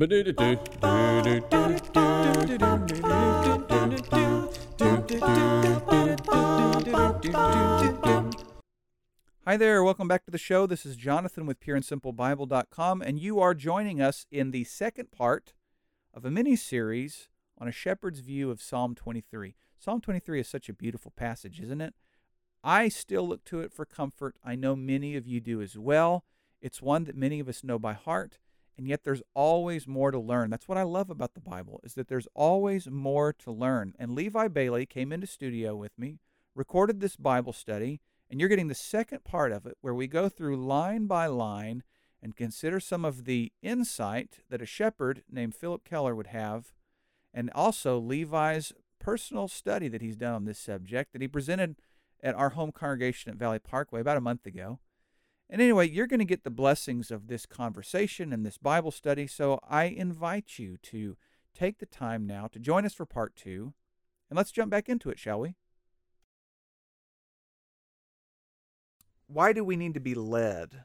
Hi there, welcome back to the show. This is Jonathan with pureandsimplebible.com, and you are joining us in the second part of a mini series on a shepherd's view of Psalm 23. Psalm 23 is such a beautiful passage, isn't it? I still look to it for comfort. I know many of you do as well. It's one that many of us know by heart, and yet there's always more to learn. That's what I love about the Bible, is that there's always more to learn. And Levi Bailey came into studio with me, recorded this Bible study, and you're getting the second part of it where we go through line by line and consider some of the insight that a shepherd named Phillip Keller would have, and also Levi's personal study that he's done on this subject that he presented at our home congregation at Valley Parkway about a month ago. And anyway, you're going to get the blessings of this conversation and this Bible study, so I invite you to take the time now to join us for part two, and let's jump back into it, shall we? why do we need to be led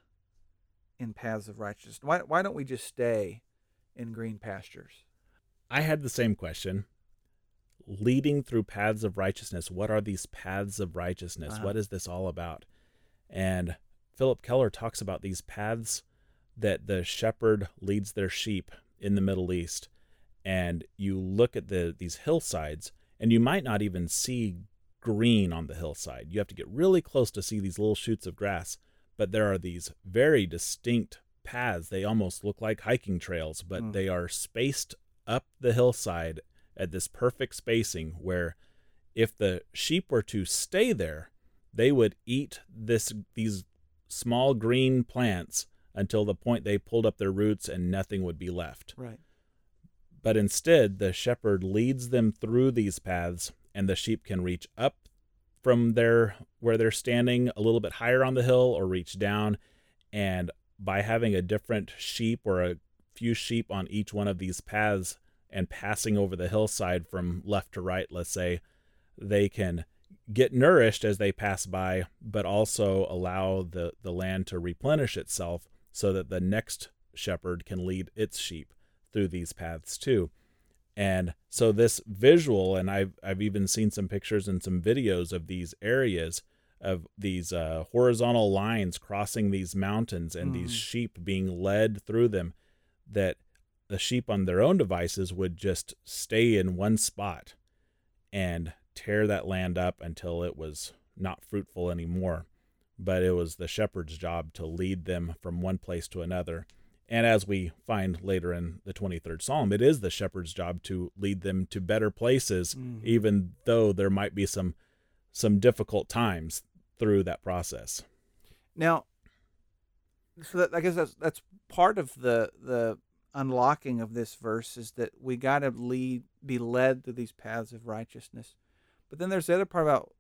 in paths of righteousness? Why, why don't we just stay in green pastures? I had the same question. Leading through paths of righteousness, what are these paths of righteousness? Uh-huh. What is this all about? And Phillip Keller talks about these paths that the shepherd leads their sheep in the Middle East. And you look at the these hillsides, and you might not even see green on the hillside. You have to get really close to see these little shoots of grass, but there are these very distinct paths. They almost look like hiking trails, but Mm. they are spaced up the hillside at this perfect spacing where if the sheep were to stay there, they would eat this these small green plants until the point they pulled up their roots and nothing would be left. Right. But instead, the shepherd leads them through these paths, and the sheep can reach up from their where they're standing a little bit higher on the hill or reach down. And by having a different sheep or a few sheep on each one of these paths and passing over the hillside from left to right, let's say, they can get nourished as they pass by, but also allow the, the land to replenish itself so that the next shepherd can lead its sheep through these paths too. And so this visual, and I've I've even seen some pictures and some videos of these areas of these uh, horizontal lines crossing these mountains and these Mhm. sheep being led through them. That the sheep on their own devices would just stay in one spot and tear that land up until it was not fruitful anymore. But it was the shepherd's job to lead them from one place to another. And as we find later in the 23rd Psalm, it is the shepherd's job to lead them to better places, Mhm. even though there might be some some difficult times through that process. Now, so that, I guess that's that's part of the the unlocking of this verse is that we got to lead, be led through these paths of righteousness. But then there's the other part about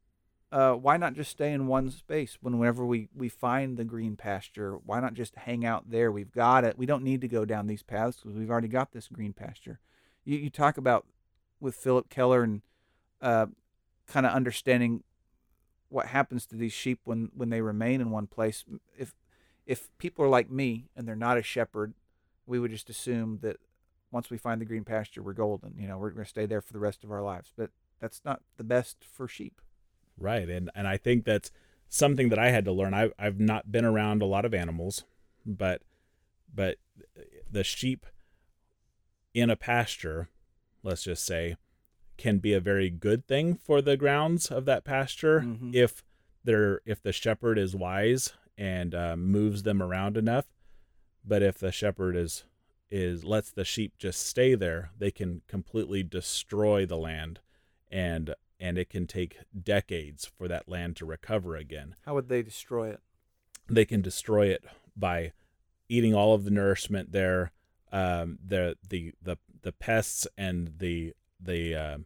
uh, why not just stay in one space when whenever we, we find the green pasture? Why not just hang out there? We've got it. We don't need to go down these paths because we've already got this green pasture. You, you talk about with Phillip Keller and uh, kind of understanding what happens to these sheep when, when they remain in one place. If if people are like me and they're not a shepherd, we would just assume that once we find the green pasture, we're golden. You know, we're going to stay there for the rest of our lives. But that's not the best for sheep. Right. And and I think that's something that I had to learn. I I've not been around a lot of animals, but but the sheep in a pasture, let's just say, can be a very good thing for the grounds of that pasture Mhm. if they're if the shepherd is wise and uh, moves them around enough. But if the shepherd is is lets the sheep just stay there, they can completely destroy the land, and and it can take decades for that land to recover again. How would they destroy it? They can destroy it by eating all of the nourishment there, um, the the the the pests and the the um,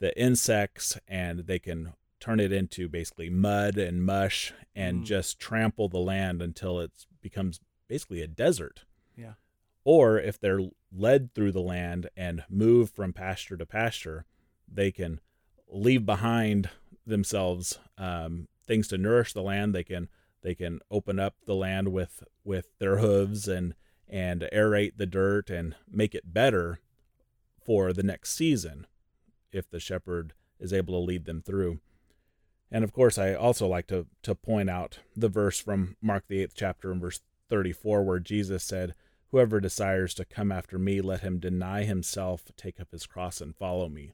the insects, and they can turn it into basically mud and mush and Mm. just trample the land until it becomes basically a desert. Yeah. Or if they're led through the land and move from pasture to pasture, they can leave behind themselves um, things to nourish the land. They can they can open up the land with with their hooves and and aerate the dirt and make it better for the next season if the shepherd is able to lead them through. And of course, I also like to, to point out the verse from Mark, the eighth chapter, and verse 34, where Jesus said, Whoever desires to come after me, let him deny himself, take up his cross, and follow me.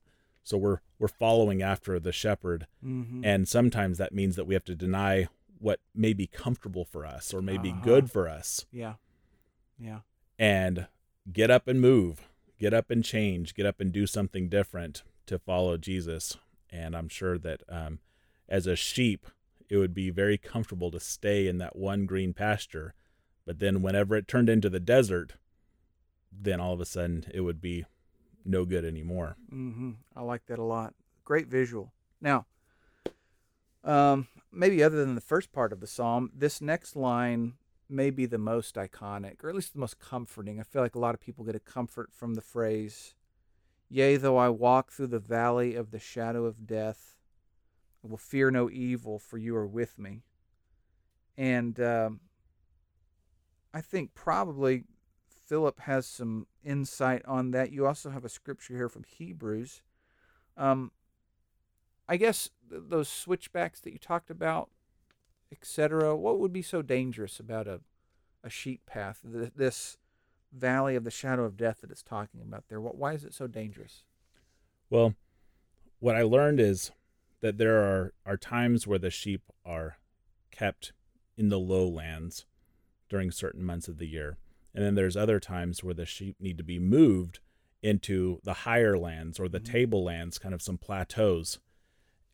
So we're we're following after the shepherd, Mm-hmm. and sometimes that means that we have to deny what may be comfortable for us or may be Uh-huh. good for us, Yeah. Yeah. and get up and move, get up and change, get up and do something different to follow Jesus. And I'm sure that um, as a sheep, it would be very comfortable to stay in that one green pasture, but then whenever it turned into the desert, then all of a sudden it would be no good anymore. Mm-hmm. I like that a lot. Great visual. Now, um, maybe other than the first part of the psalm, this next line may be the most iconic, or at least the most comforting. I feel like a lot of people get a comfort from the phrase, Yea, though I walk through the valley of the shadow of death, I will fear no evil, for you are with me. And um, I think probably Phillip has some insight on that. You also have a scripture here from Hebrews. Um, I guess th- those switchbacks that you talked about, etc. What would be so dangerous about a a sheep path? Th- this valley of the shadow of death that it's talking about there. What? Why is it so dangerous? Well, what I learned is that there are, are times where the sheep are kept in the lowlands during certain months of the year. And then there's other times where the sheep need to be moved into the higher lands or the Mhm. tablelands, kind of some plateaus.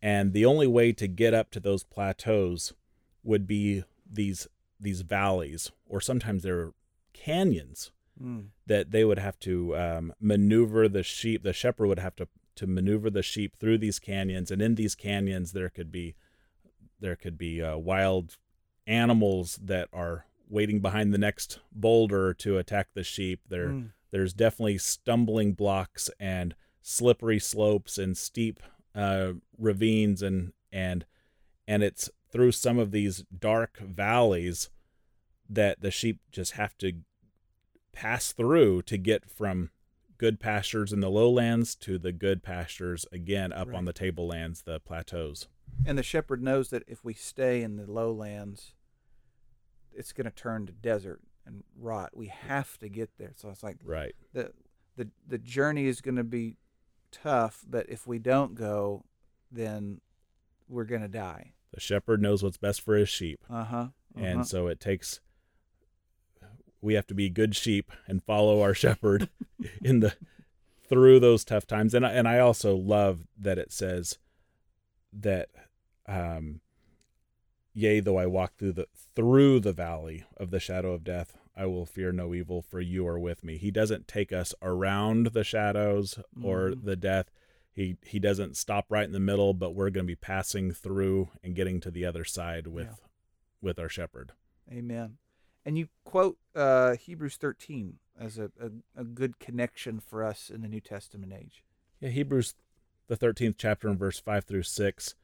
And the only way to get up to those plateaus would be these these valleys, or sometimes they're canyons Mm. that they would have to um, maneuver the sheep. The shepherd would have to to maneuver the sheep through these canyons, and in these canyons there could be there could be uh, wild animals that are waiting behind the next boulder to attack the sheep. There Mm. there's definitely stumbling blocks and slippery slopes and steep uh, ravines and and and it's through some of these dark valleys that the sheep just have to pass through to get from good pastures in the lowlands to the good pastures again up Right. on the tablelands, the plateaus. And the shepherd knows that if we stay in the lowlands, it's going to turn to desert and rot. We have to get there. So it's like Right. the the the journey is going to be tough, but if we don't go, then we're going to die. The shepherd knows what's best for his sheep. Uh huh. And so it takes we have to be good sheep and follow our shepherd in the through those tough times. And I, and I also love that it says that um yea though I walk through the through the valley of the shadow of death I will fear no evil for you are with me. He doesn't take us around the shadows or Mhm. the death. He he doesn't stop right in the middle, but we're going to be passing through and getting to the other side with Yeah. with our shepherd. Amen. And you quote uh, Hebrews 13 as a, a, a good connection for us in the New Testament age. Yeah, Hebrews the 13th chapter and verse 5 through 6.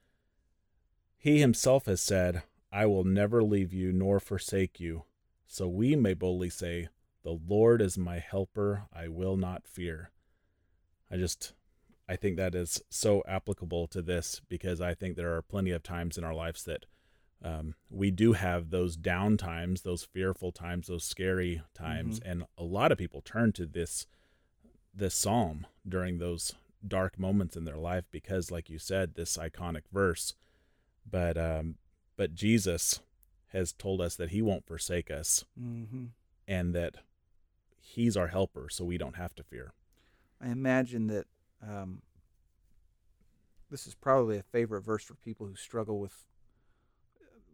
He himself has said, I will never leave you nor forsake you. So we may boldly say, The Lord is my helper, I will not fear. I just I think that is so applicable to this because I think there are plenty of times in our lives that um, we do have those down times, those fearful times, those scary times, and a lot of people turn to this this psalm during those dark moments in their life because, like you said, this iconic verse. But um, but Jesus has told us that He won't forsake us Mm-hmm. and that He's our helper, so we don't have to fear. I imagine that um, this is probably a favorite verse for people who struggle with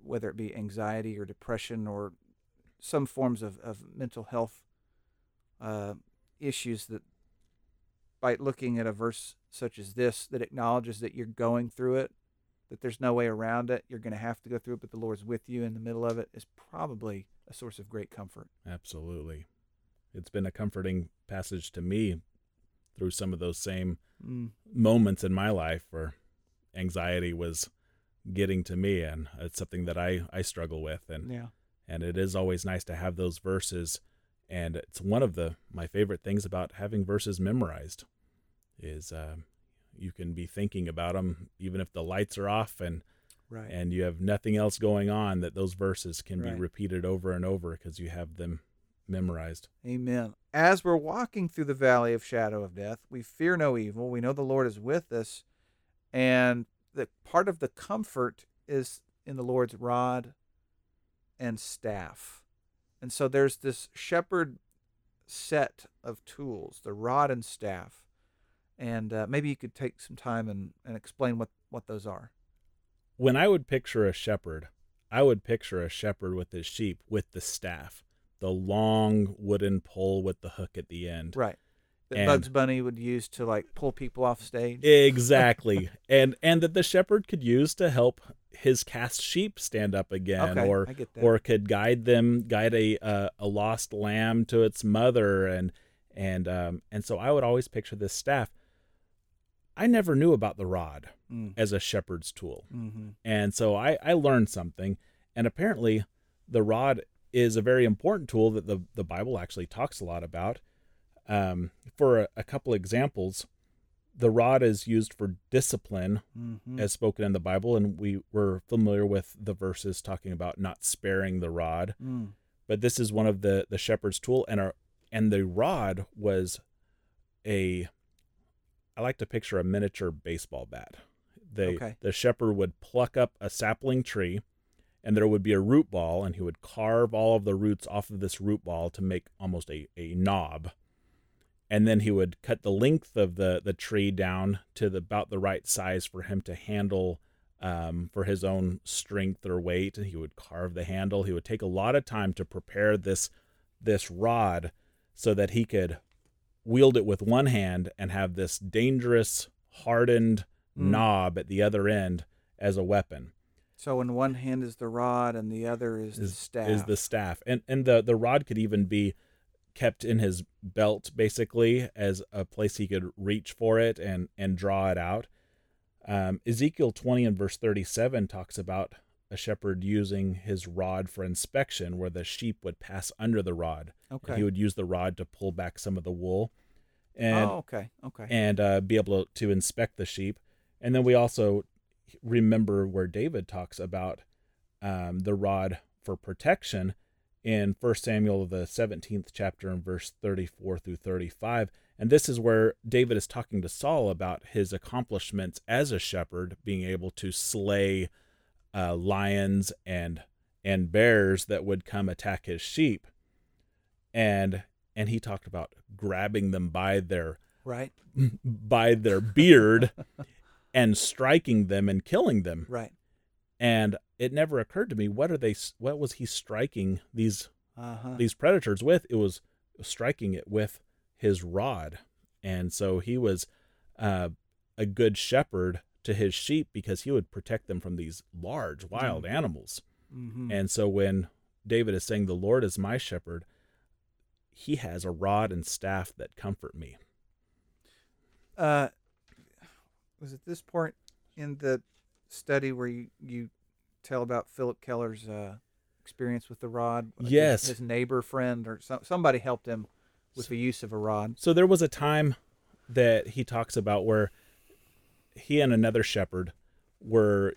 whether it be anxiety or depression or some forms of, of mental health uh, issues that by looking at a verse such as this that acknowledges that you're going through it that there's no way around it you're going to have to go through it but the lord's with you in the middle of it is probably a source of great comfort. Absolutely, it's been a comforting passage to me through some of those same mm. moments in my life where anxiety was getting to me, and it's something that I I struggle with, and yeah. and it is always nice to have those verses and it's one of the my favorite things about having verses memorized is uh, you can be thinking about them even if the lights are off and Right. and you have nothing else going on that those verses can Right. be repeated over and over because you have them memorized Amen. As we're walking through the valley of shadow of death, we fear no evil. We know the Lord is with us, and the part of the comfort is in the Lord's rod and staff. And so there's this shepherd set of tools, the rod and staff. And uh, maybe you could take some time and, and explain what, what those are. when I would picture a shepherd, I would picture a shepherd with his sheep with the staff, the long wooden pole with the hook at the end. Right. That And- Bugs Bunny would use to like pull people off stage. Exactly. and and that the shepherd could use to help his cast sheep stand up again okay, or I get that. or could guide them guide a uh, a lost lamb to its mother and and um and so I would always picture this staff. I never knew about the rod mm. as a shepherd's tool. hmm And so I, I learned something. And apparently, the rod is a very important tool that the, the Bible actually talks a lot about. Um, for a, a couple examples, the rod is used for discipline, hmm as spoken in the Bible, and we were familiar with the verses talking about not sparing the rod. Mm. But this is one of the the shepherd's tool, and our and the rod was a. I like to picture a miniature baseball bat. They Okay. the shepherd would pluck up a sapling tree, and there would be a root ball, and he would carve all of the roots off of this root ball to make almost a, a knob. And then he would cut the length of the, the tree down to the, about the right size for him to handle um, for his own strength or weight. And he would carve the handle. He would take a lot of time to prepare this this rod so that he could wield it with one hand and have this dangerous hardened Mm. knob at the other end as a weapon So in one hand is the rod, and the other is, the staff. is the staff and and the the rod could even be kept in his belt basically as a place he could reach for it and and draw it out um, ezekiel 20 and verse 37 talks about a shepherd using his rod for inspection where the sheep would pass under the rod okay. and he would use the rod to pull back some of the wool and oh, okay. Okay. and uh, be able to, to inspect the sheep. And then we also remember where David talks about um, the rod for protection in 1 Samuel, the 17th chapter, and verse 34 through 35. And this is where David is talking to Saul about his accomplishments as a shepherd, being able to slay uh, lions and and bears that would come attack his sheep. And and he talked about grabbing them by their right. by their beard and striking them and killing them. Right. And it never occurred to me what are they what was he striking these Uh huh. these predators with? It was striking it with his rod. And so he was uh, a good shepherd to his sheep because he would protect them from these large wild Mhm. animals. Mm-hmm. And so when David is saying, The Lord is my shepherd, he has a rod and staff that comfort me. uh, was it this point in the study where you, you tell about Phillip Keller's uh, experience with the rod? Like his- Yes. His, neighbor friend or some, somebody helped him with the use of a rod. So there was a time that he talks about where he and another shepherd were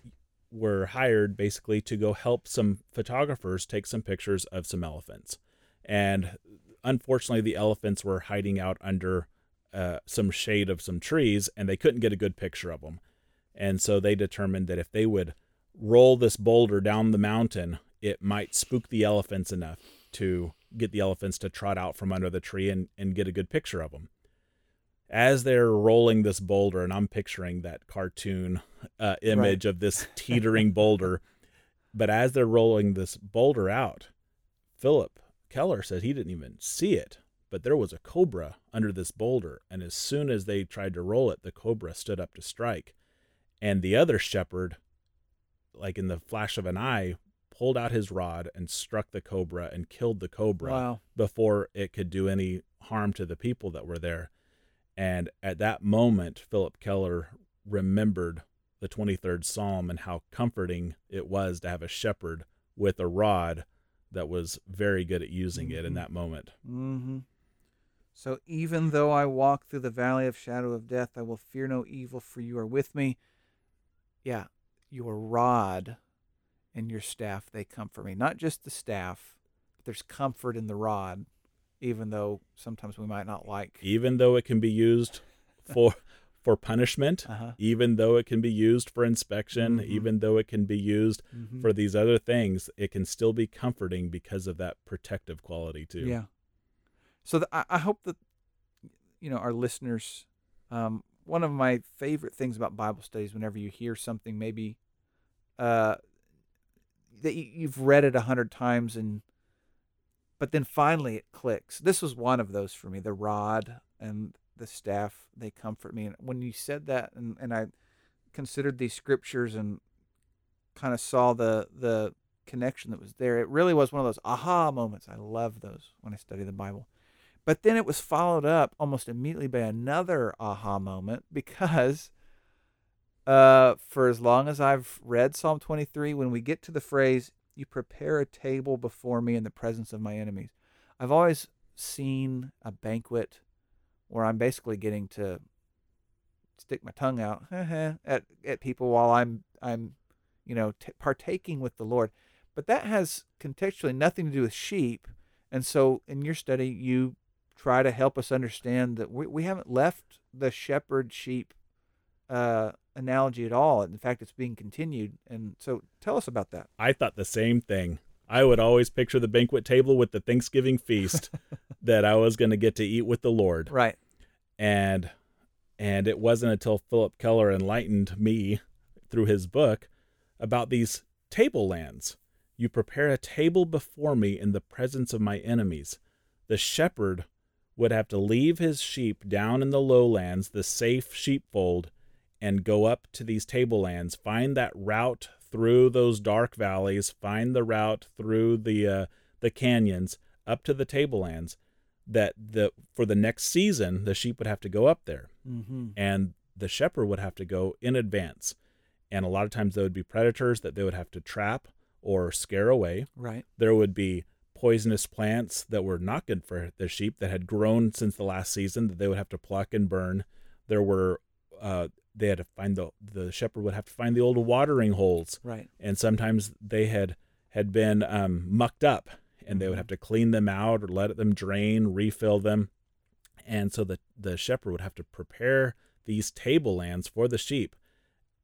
were hired basically to go help some photographers take some pictures of some elephants. And unfortunately the elephants were hiding out under uh, some shade of some trees and they couldn't get a good picture of them. And so they determined that if they would roll this boulder down the mountain, it might spook the elephants enough to get the elephants to trot out from under the tree and, and get a good picture of them. As they're rolling this boulder, and I'm picturing that cartoon uh, image of this teetering boulder, but as they're rolling this boulder out, Phillip Keller said he didn't even see it, but there was a cobra under this boulder. And as soon as they tried to roll it, the cobra stood up to strike. And the other shepherd, like in the flash of an eye, pulled out his rod and struck the cobra and killed the cobra Wow. before it could do any harm to the people that were there. And at that moment, Phillip Keller remembered the 23rd Psalm and how comforting it was to have a shepherd with a rod that was very good at using it in Mhm. that moment. Mm-hmm. So even though I walk through the valley of shadow of death, I will fear no evil, for you are with me. Yeah, your rod and your staff, they comfort me. Not just the staff, but there's comfort in the rod, even though sometimes we might not like. Even though it can be used for for punishment, Uh-huh. even though it can be used for inspection, Mhm. even though it can be used Mhm. for these other things, it can still be comforting because of that protective quality too. Yeah. So th- I, I hope that you know our listeners. Um, one of my favorite things about Bible studies, whenever you hear something, maybe uh, that you, you've read it a hundred times, and but then finally it clicks. This was one of those for me. The rod and the staff they comfort me. And when you said that, and, and I considered these scriptures and kind of saw the the connection that was there. It really was one of those aha moments. I love those when I study the Bible. But then it was followed up almost immediately by another aha moment because uh, for as long as I've read Psalm 23, when we get to the phrase, You prepare a table before me in the presence of my enemies, I've always seen a banquet where I'm basically getting to stick my tongue out at, at people while I'm, I'm you know, t- partaking with the Lord. But that has contextually nothing to do with sheep. And so in your study, you try to help us understand that we, we haven't left the shepherd sheep uh, analogy at all. In fact, it's being continued. And so tell us about that. I thought the same thing. I would always picture the banquet table with the Thanksgiving feast that I was going to get to eat with the Lord. Right. And and it wasn't until Phillip Keller enlightened me through his book about these tablelands. You prepare a table before me in the presence of my enemies. The shepherd would have to leave his sheep down in the lowlands, the safe sheepfold, and go up to these tablelands, find that route through those dark valleys, find the route through the uh, the canyons up to the tablelands. That the for the next season, the sheep would have to go up there, Mm-hmm. and the shepherd would have to go in advance. And a lot of times there would be predators that they would have to trap or scare away. Right. There would be poisonous plants that were not good for the sheep that had grown since the last season that they would have to pluck and burn. There were uh, they had to find the the shepherd would have to find the old watering holes, Right. and sometimes they had had been um, mucked up, and they would have to clean them out or let them drain, refill them, and so the the shepherd would have to prepare these tablelands for the sheep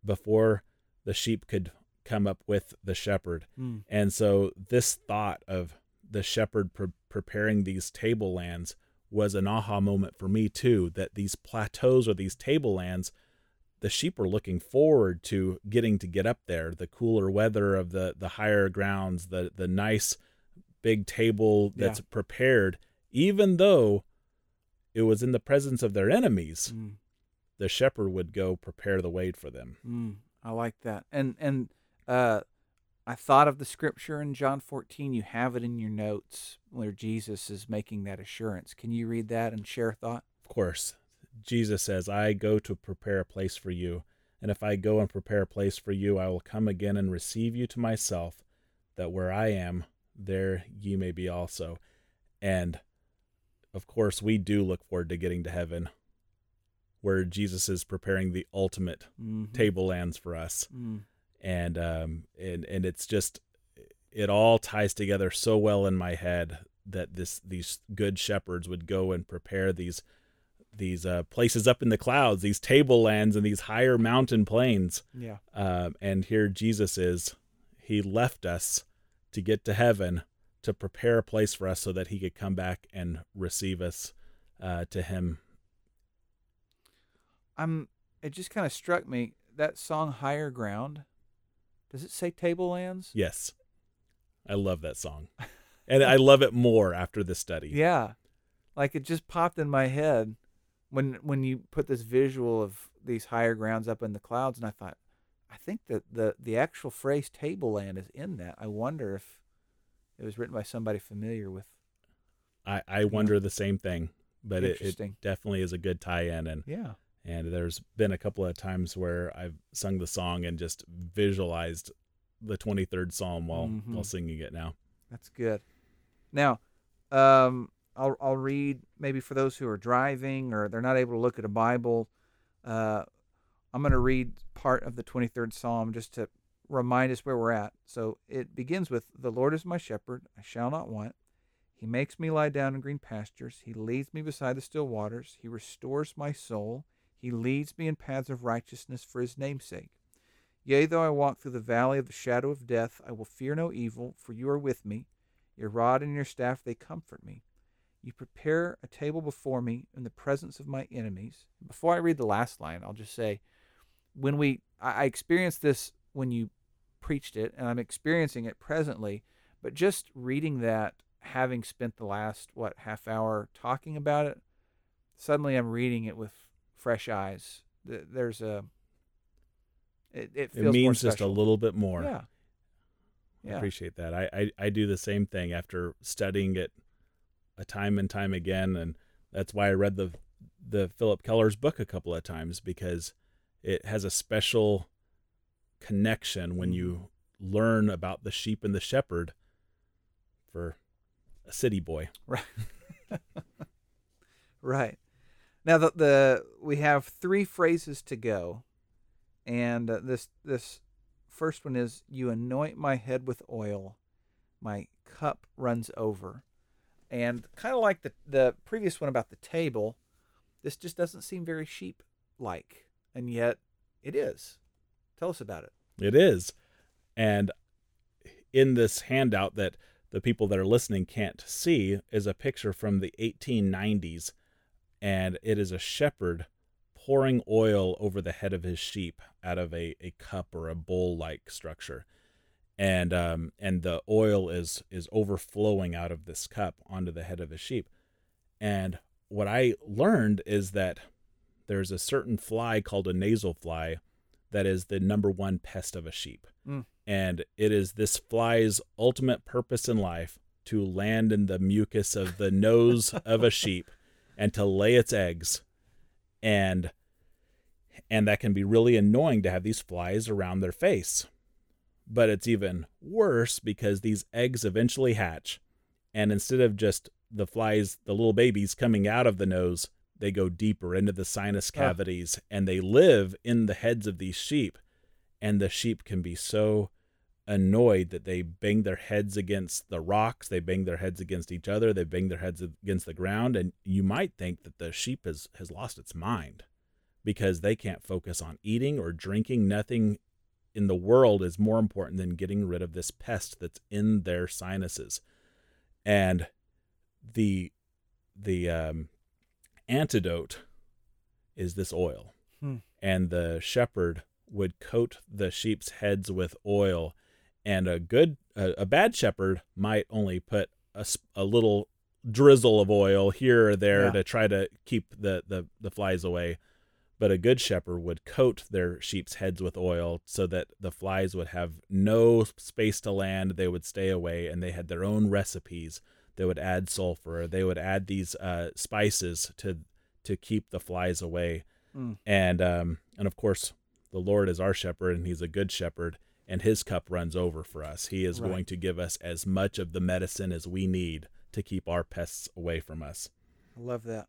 before the sheep could come up with the shepherd. Mm. And so this thought of the shepherd pre- preparing these tablelands was an aha moment for me too. That these plateaus or these tablelands, the sheep were looking forward to getting to get up there. The cooler weather of the the higher grounds, the the nice big table that's prepared, even though it was in the presence of their enemies. Mm. The shepherd would go prepare the way for them. Mm. I like that. And and uh, I thought of the scripture in John 14. You have it in your notes where Jesus is making that assurance. Can you read that and share a thought? Of course, Jesus says, I go to prepare a place for you. And if I go and prepare a place for you, I will come again and receive you to myself, that where I am, there ye may be also. And of course, we do look forward to getting to heaven, where Jesus is preparing the ultimate Mhm. tablelands for us. Mm. And um and and it's just it all ties together so well in my head that this these good shepherds would go and prepare these these uh, places up in the clouds, these tablelands and these higher mountain plains. Yeah. Um, and here Jesus is. He left us to get to heaven to prepare a place for us so that he could come back and receive us uh, to him. I'm. It just kind of struck me that song "Higher Ground." Does it say Tablelands? Yes. I love that song. And I love it more after this study. Yeah, like it just popped in my head when when you put this visual of these higher grounds up in the clouds, and I thought, I think that the the actual phrase "tableland" is in that. I wonder if it was written by somebody familiar with. I, I wonder the same thing, but it, it definitely is a good tie-in, and Yeah. and there's been a couple of times where I've sung the song and just visualized the 23rd Psalm while Mhm. while singing it. Now, That's good. Now, um, I'll I'll read maybe for those who are driving or they're not able to look at a Bible. Uh, I'm going to read part of the 23rd Psalm just to remind us where we're at. So it begins with, "The Lord is my shepherd; I shall not want. He makes me lie down in green pastures. He leads me beside the still waters. He restores my soul. He leads me in paths of righteousness for His name's sake." Yea, though I walk through the valley of the shadow of death, I will fear no evil, for you are with me. Your rod and your staff, they comfort me. You prepare a table before me in the presence of my enemies. Before I read the last line, I'll just say, when we, I experienced this when you preached it, and I'm experiencing it presently, but just reading that, having spent the last, what, half hour talking about it, suddenly I'm reading it with fresh eyes. There's a, it, it, it means just a little bit more. Yeah. yeah. I appreciate that. I, I, I do the same thing after studying it a time and time again, and that's why I read the the Phillip Keller's book a couple of times because it has a special connection when you mm-hmm. learn about the sheep and the shepherd for a city boy. Right. right. Now the the we have three phrases to go and uh, this this first one is you anoint my head with oil, my cup runs over. And kind of like the the previous one about the table, this just doesn't seem very sheep like, and yet it is. Tell us about it. It is. And in this handout that the people that are listening can't see is a picture from the 1890s and it is a shepherd pouring oil over the head of his sheep out of a, a cup or a bowl like structure and um, and the oil is is overflowing out of this cup onto the head of the sheep and what i learned is that there's a certain fly called a nasal fly that is the number one pest of a sheep mm. and it is this fly's ultimate purpose in life to land in the mucus of the nose of a sheep and to lay its eggs and and that can be really annoying to have these flies around their face. But it's even worse because these eggs eventually hatch, and instead of just the flies, the little babies coming out of the nose, they go deeper into the sinus cavities oh. and they live in the heads of these sheep. And the sheep can be so annoyed that they bang their heads against the rocks, they bang their heads against each other, they bang their heads against the ground, and you might think that the sheep has, has lost its mind because they can't focus on eating or drinking. Nothing in the world is more important than getting rid of this pest that's in their sinuses. And the the um, antidote is this oil. Hmm. And the shepherd would coat the sheep's heads with oil and a good a, a bad shepherd might only put a, a little drizzle of oil here or there yeah. to try to keep the, the, the flies away but a good shepherd would coat their sheep's heads with oil so that the flies would have no space to land. They would stay away, and they had their own recipes. They would add sulfur. They would add these uh, spices to to keep the flies away. Mm. And um, and of course, the Lord is our shepherd, and He's a good shepherd, and His cup runs over for us. He is right. going to give us as much of the medicine as we need to keep our pests away from us. I love that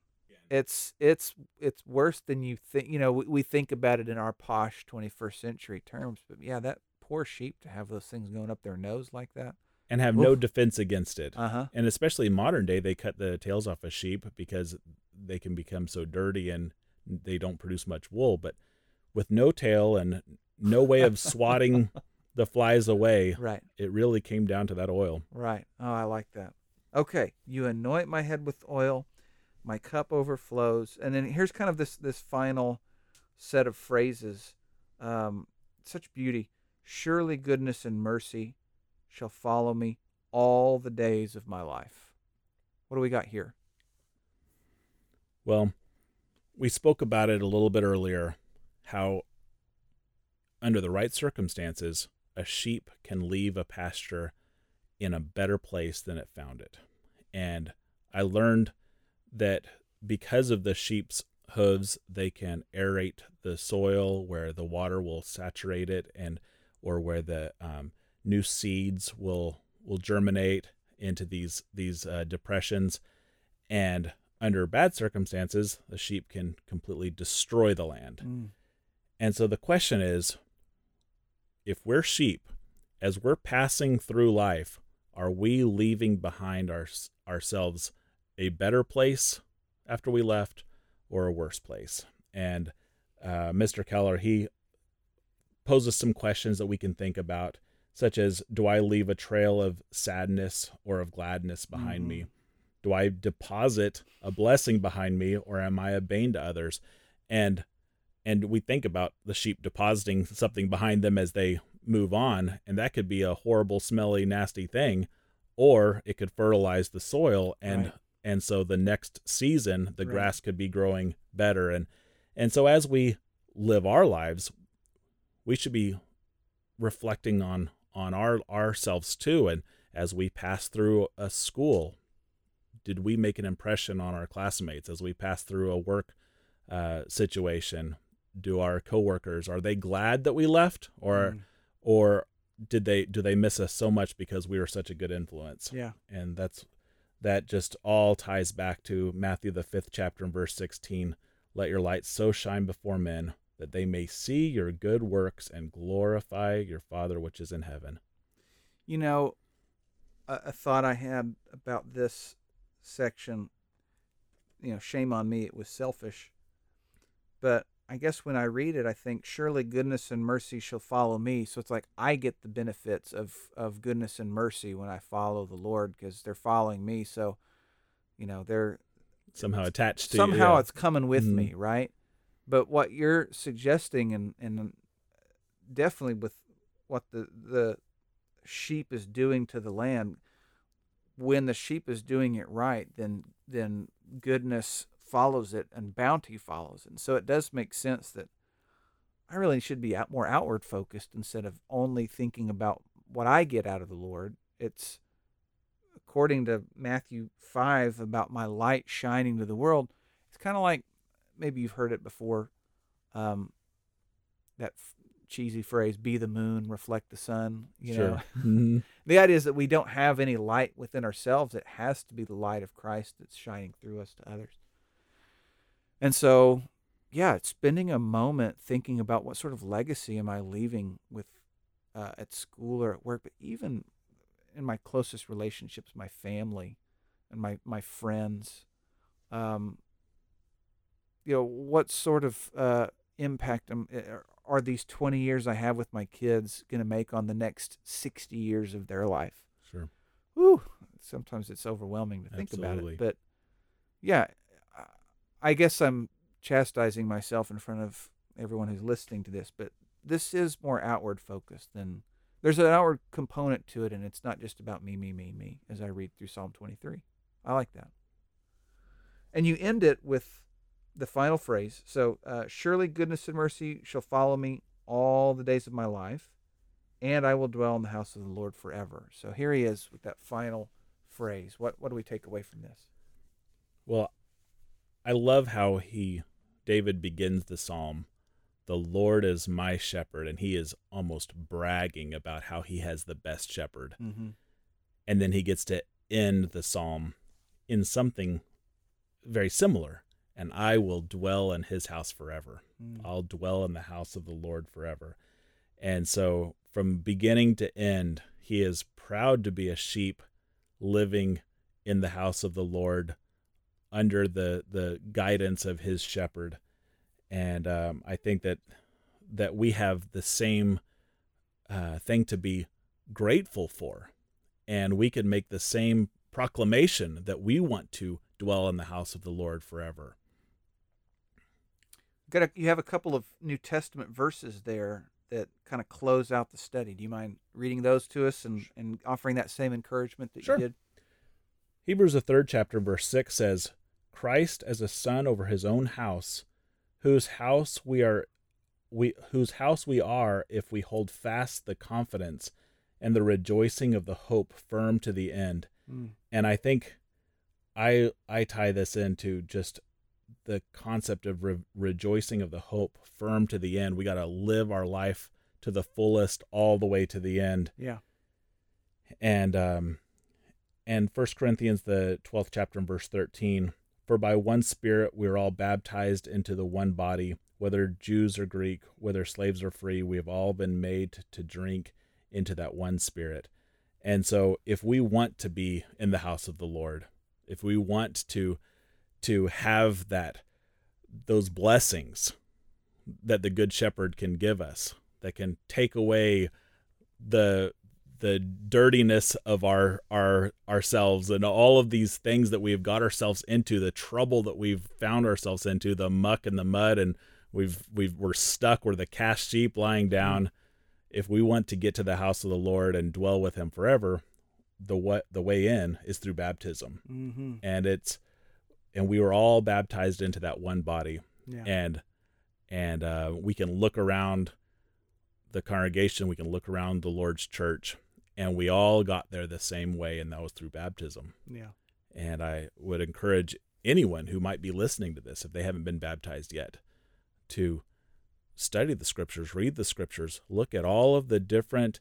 it's it's it's worse than you think. You know, we, we think about it in our posh 21st century terms, but yeah, that poor sheep to have those things going up their nose like that and have Oof. no defense against it. Uh-huh. And especially modern day, they cut the tails off of sheep because they can become so dirty and they don't produce much wool. But with no tail and no way of swatting the flies away, right? It really came down to that oil. Right. Oh, I like that. Okay, you anoint my head with oil my cup overflows. And then here's kind of this this final set of phrases. Um, such beauty. Surely goodness and mercy shall follow me all the days of my life. What do we got here? Well we spoke about it a little bit earlier how under the right circumstances a sheep can leave a pasture in a better place than it found it. And i learned that because of the sheep's hooves, they can aerate the soil where the water will saturate it, and or where the um, new seeds will will germinate into these these uh, depressions, and under bad circumstances, the sheep can completely destroy the land. Mm. And so the question is, if we're sheep, as we're passing through life, are we leaving behind our, ourselves a better place after we left, or a worse place? And uh, Mr. Keller, he poses some questions that we can think about, such as Do I leave a trail of sadness or of gladness behind Mhm. me? Do I deposit a blessing behind me, or am I a bane to others? And and we think about the sheep depositing something behind them as they move on, and that could be a horrible, smelly, nasty thing, or it could fertilize the soil, and Right. And so the next season the Right. grass could be growing better, and and so as we live our lives, we should be reflecting on on our ourselves too, and as we pass through a school, did we make an impression on our classmates as we pass through a work uh, situation? Do our coworkers are they glad that we left, or Mm. or did they do they miss us so much because we were such a good influence? Yeah. And that's that just all ties back to Matthew the fifth chapter and verse sixteen. Let your light so shine before men that they may see your good works and glorify your Father which is in heaven. You know, a, a thought I had about this section, you know, shame on me, it was selfish. But I guess when I read it, I think, surely goodness and mercy shall follow me. So it's like I get the benefits of, of goodness and mercy when I follow the Lord because they're following me. So, you know, they're Somehow attached to somehow yeah. it's coming with Mhm. me, right? But what you're suggesting, and and definitely with what the the sheep is doing to the land, when the sheep is doing it right, then then goodness follows it and bounty follows it. And so it does make sense that I really should be out, more outward focused instead of only thinking about what I get out of the Lord. It's according to Matthew 5 about my light shining to the world. It's kind of like maybe you've heard it before um, that f- cheesy phrase be the moon reflect the sun you know sure. Mhm. the idea is that we don't have any light within ourselves it has to be the light of christ that's shining through us to others and so yeah it's spending a moment thinking about what sort of legacy am i leaving with uh, at school or at work but even in my closest relationships my family and my my friends um you know what sort of uh impact am, uh, are these 20 years i have with my kids going to make on the next 60 years of their life Sure. Whew, sometimes it's overwhelming to think about it. But yeah, I- guess I'm chastising myself in front of everyone who's listening to this, but this is more outward focused than there's an outward component to it, and it's not just about me, me, me, me as I read through Psalm 23. I like that. And you end it with the final phrase. So, uh, surely goodness and mercy shall follow me all the days of my life and I will dwell in the house of the Lord forever. So here he is with that final phrase. What what do we take away from this? Well, I love how he David begins the psalm. The Lord is my shepherd, and he is almost bragging about how he has the best shepherd. Mm-hmm. And then he gets to end the psalm in something very similar. And I will dwell in his house forever. Mm. I'll dwell in the house of the Lord forever. And so, from beginning to end, he is proud to be a sheep living in the house of the Lord under the, the guidance of his shepherd. And um, I think that that we have the same uh, thing to be grateful for, and we can make the same proclamation that we want to dwell in the house of the Lord forever. Got a, you have a couple of New Testament verses there that kind of close out the study. Do you mind reading those to us and, and offering that same encouragement that Sure. you did? Hebrews the third chapter verse six says, Christ as a son over his own house, whose house we are we whose house we are if we hold fast the confidence and the rejoicing of the hope firm to the end. Mm. And I think I I tie this into just the concept of re- rejoicing of the hope firm to the end. We got to live our life to the fullest all the way to the end. Yeah. And um, and First Corinthians the twelfth chapter and verse thirteen. For by one Spirit we are all baptized into the one body, whether Jews or Greek, whether slaves or free, we have all been made to drink into that one Spirit. And so, if we want to be in the house of the Lord, if we want to to have that those blessings that the good shepherd can give us that can take away the the dirtiness of our our ourselves and all of these things that we've got ourselves into the trouble that we've found ourselves into the muck and the mud and we've we've we're stuck we're the cast sheep lying down if we want to get to the house of the lord and dwell with him forever the what the way in is through baptism Mm-hmm. and it's and we were all baptized into that one body Yeah. and and uh, we can look around the congregation we can look around the lord's church and we all got there the same way and that was through baptism. Yeah. and i would encourage anyone who might be listening to this if they haven't been baptized yet to study the scriptures read the scriptures look at all of the different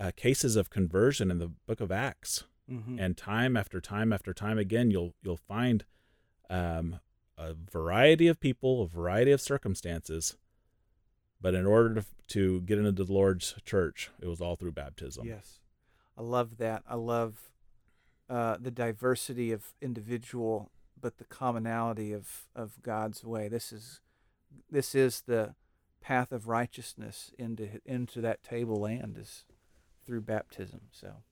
uh, cases of conversion in the book of acts. Mm-hmm. and time after time after time again you'll you'll find um, a variety of people a variety of circumstances. But in order to, to get into the lord's church it was all through baptism. Yes, I love that. I love uh, the diversity of individual, but the commonality of of God's way. This is this is the path of righteousness into into that table land is through baptism. So,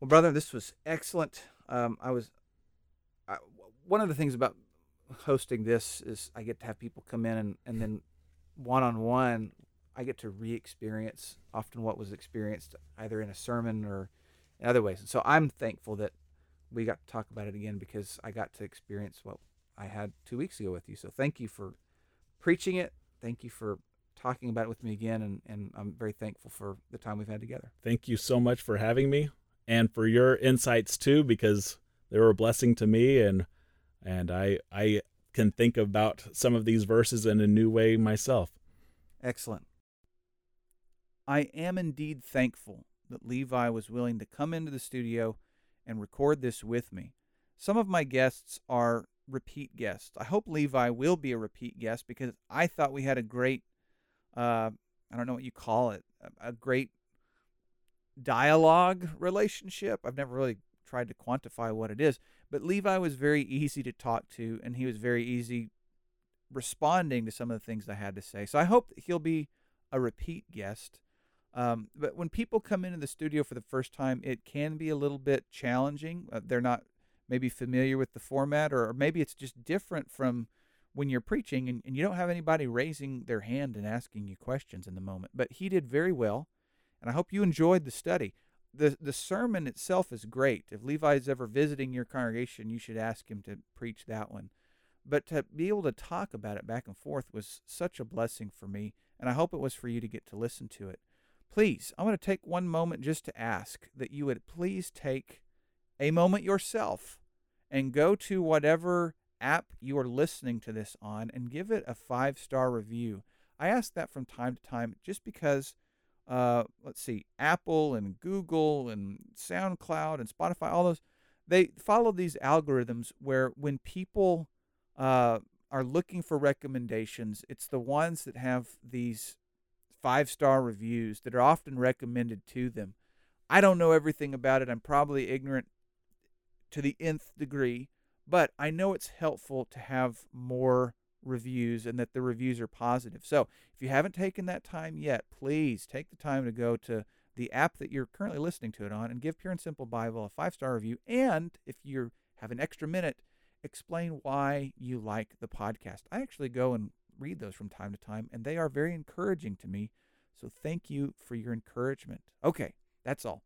well, brother, this was excellent. Um, I was I, one of the things about hosting this is I get to have people come in and, and then one on one I get to re-experience often what was experienced either in a sermon or in other ways. And so I'm thankful that we got to talk about it again because I got to experience what I had two weeks ago with you. So thank you for preaching it. Thank you for talking about it with me again. And, and I'm very thankful for the time we've had together. thank you so much for having me and for your insights too because they were a blessing to me and and i i can think about some of these verses in a new way myself Excellent. I am indeed thankful that Levi was willing to come into the studio and record this with me. Some of my guests are repeat guests. I hope Levi will be a repeat guest because I thought we had a great, uh, I don't know what you call it, a, great dialogue relationship. I've never really tried to quantify what it is, but Levi was very easy to talk to and he was very easy responding to some of the things I had to say. So I hope that he'll be a repeat guest. Um, but when people come into the studio for the first time, it can be a little bit challenging. Uh, they're not maybe familiar with the format, or, or maybe it's just different from when you're preaching and, and you don't have anybody raising their hand and asking you questions in the moment. But he did very well, and I hope you enjoyed the study. The, the sermon itself is great. If Levi is ever visiting your congregation, you should ask him to preach that one but to be able to talk about it back and forth was such a blessing for me and i hope it was for you to get to listen to it please i want to take one moment just to ask that you would please take a moment yourself and go to whatever app you are listening to this on and give it a five star review. I ask that from time to time just because uh, let's see apple and google and soundcloud and spotify all those they follow these algorithms where when people uh, are looking for recommendations, it's the ones that have these five star reviews that are often recommended to them. I don't know everything about it. I'm probably ignorant to the nth degree, but I know it's helpful to have more reviews and that the reviews are positive. So if you haven't taken that time yet, please take the time to go to the app that you're currently listening to it on and give Pure and Simple Bible a five star review. And if you have an extra minute, explain why you like the podcast. I actually go and read those from time to time, and they are very encouraging to me. So thank you for your encouragement. Okay, that's all.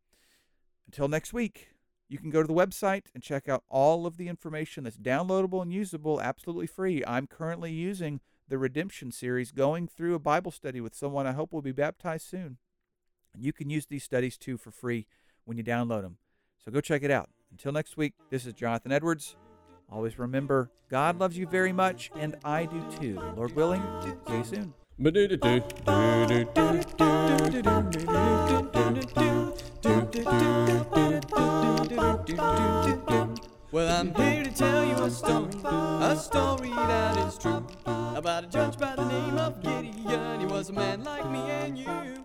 Until next week, you can go to the website and check out all of the information that's downloadable and usable absolutely free. I'm currently using the Redemption series, going through a Bible study with someone I hope will be baptized soon. And you can use these studies too for free when you download them. So go check it out. Until next week, this is Jonathan Edwards. Always remember, God loves you very much, and I do too. Lord willing, see you soon. Well, I'm here to tell you a story, a story that is true, about a judge by the name of Gideon. He was a man like me and you.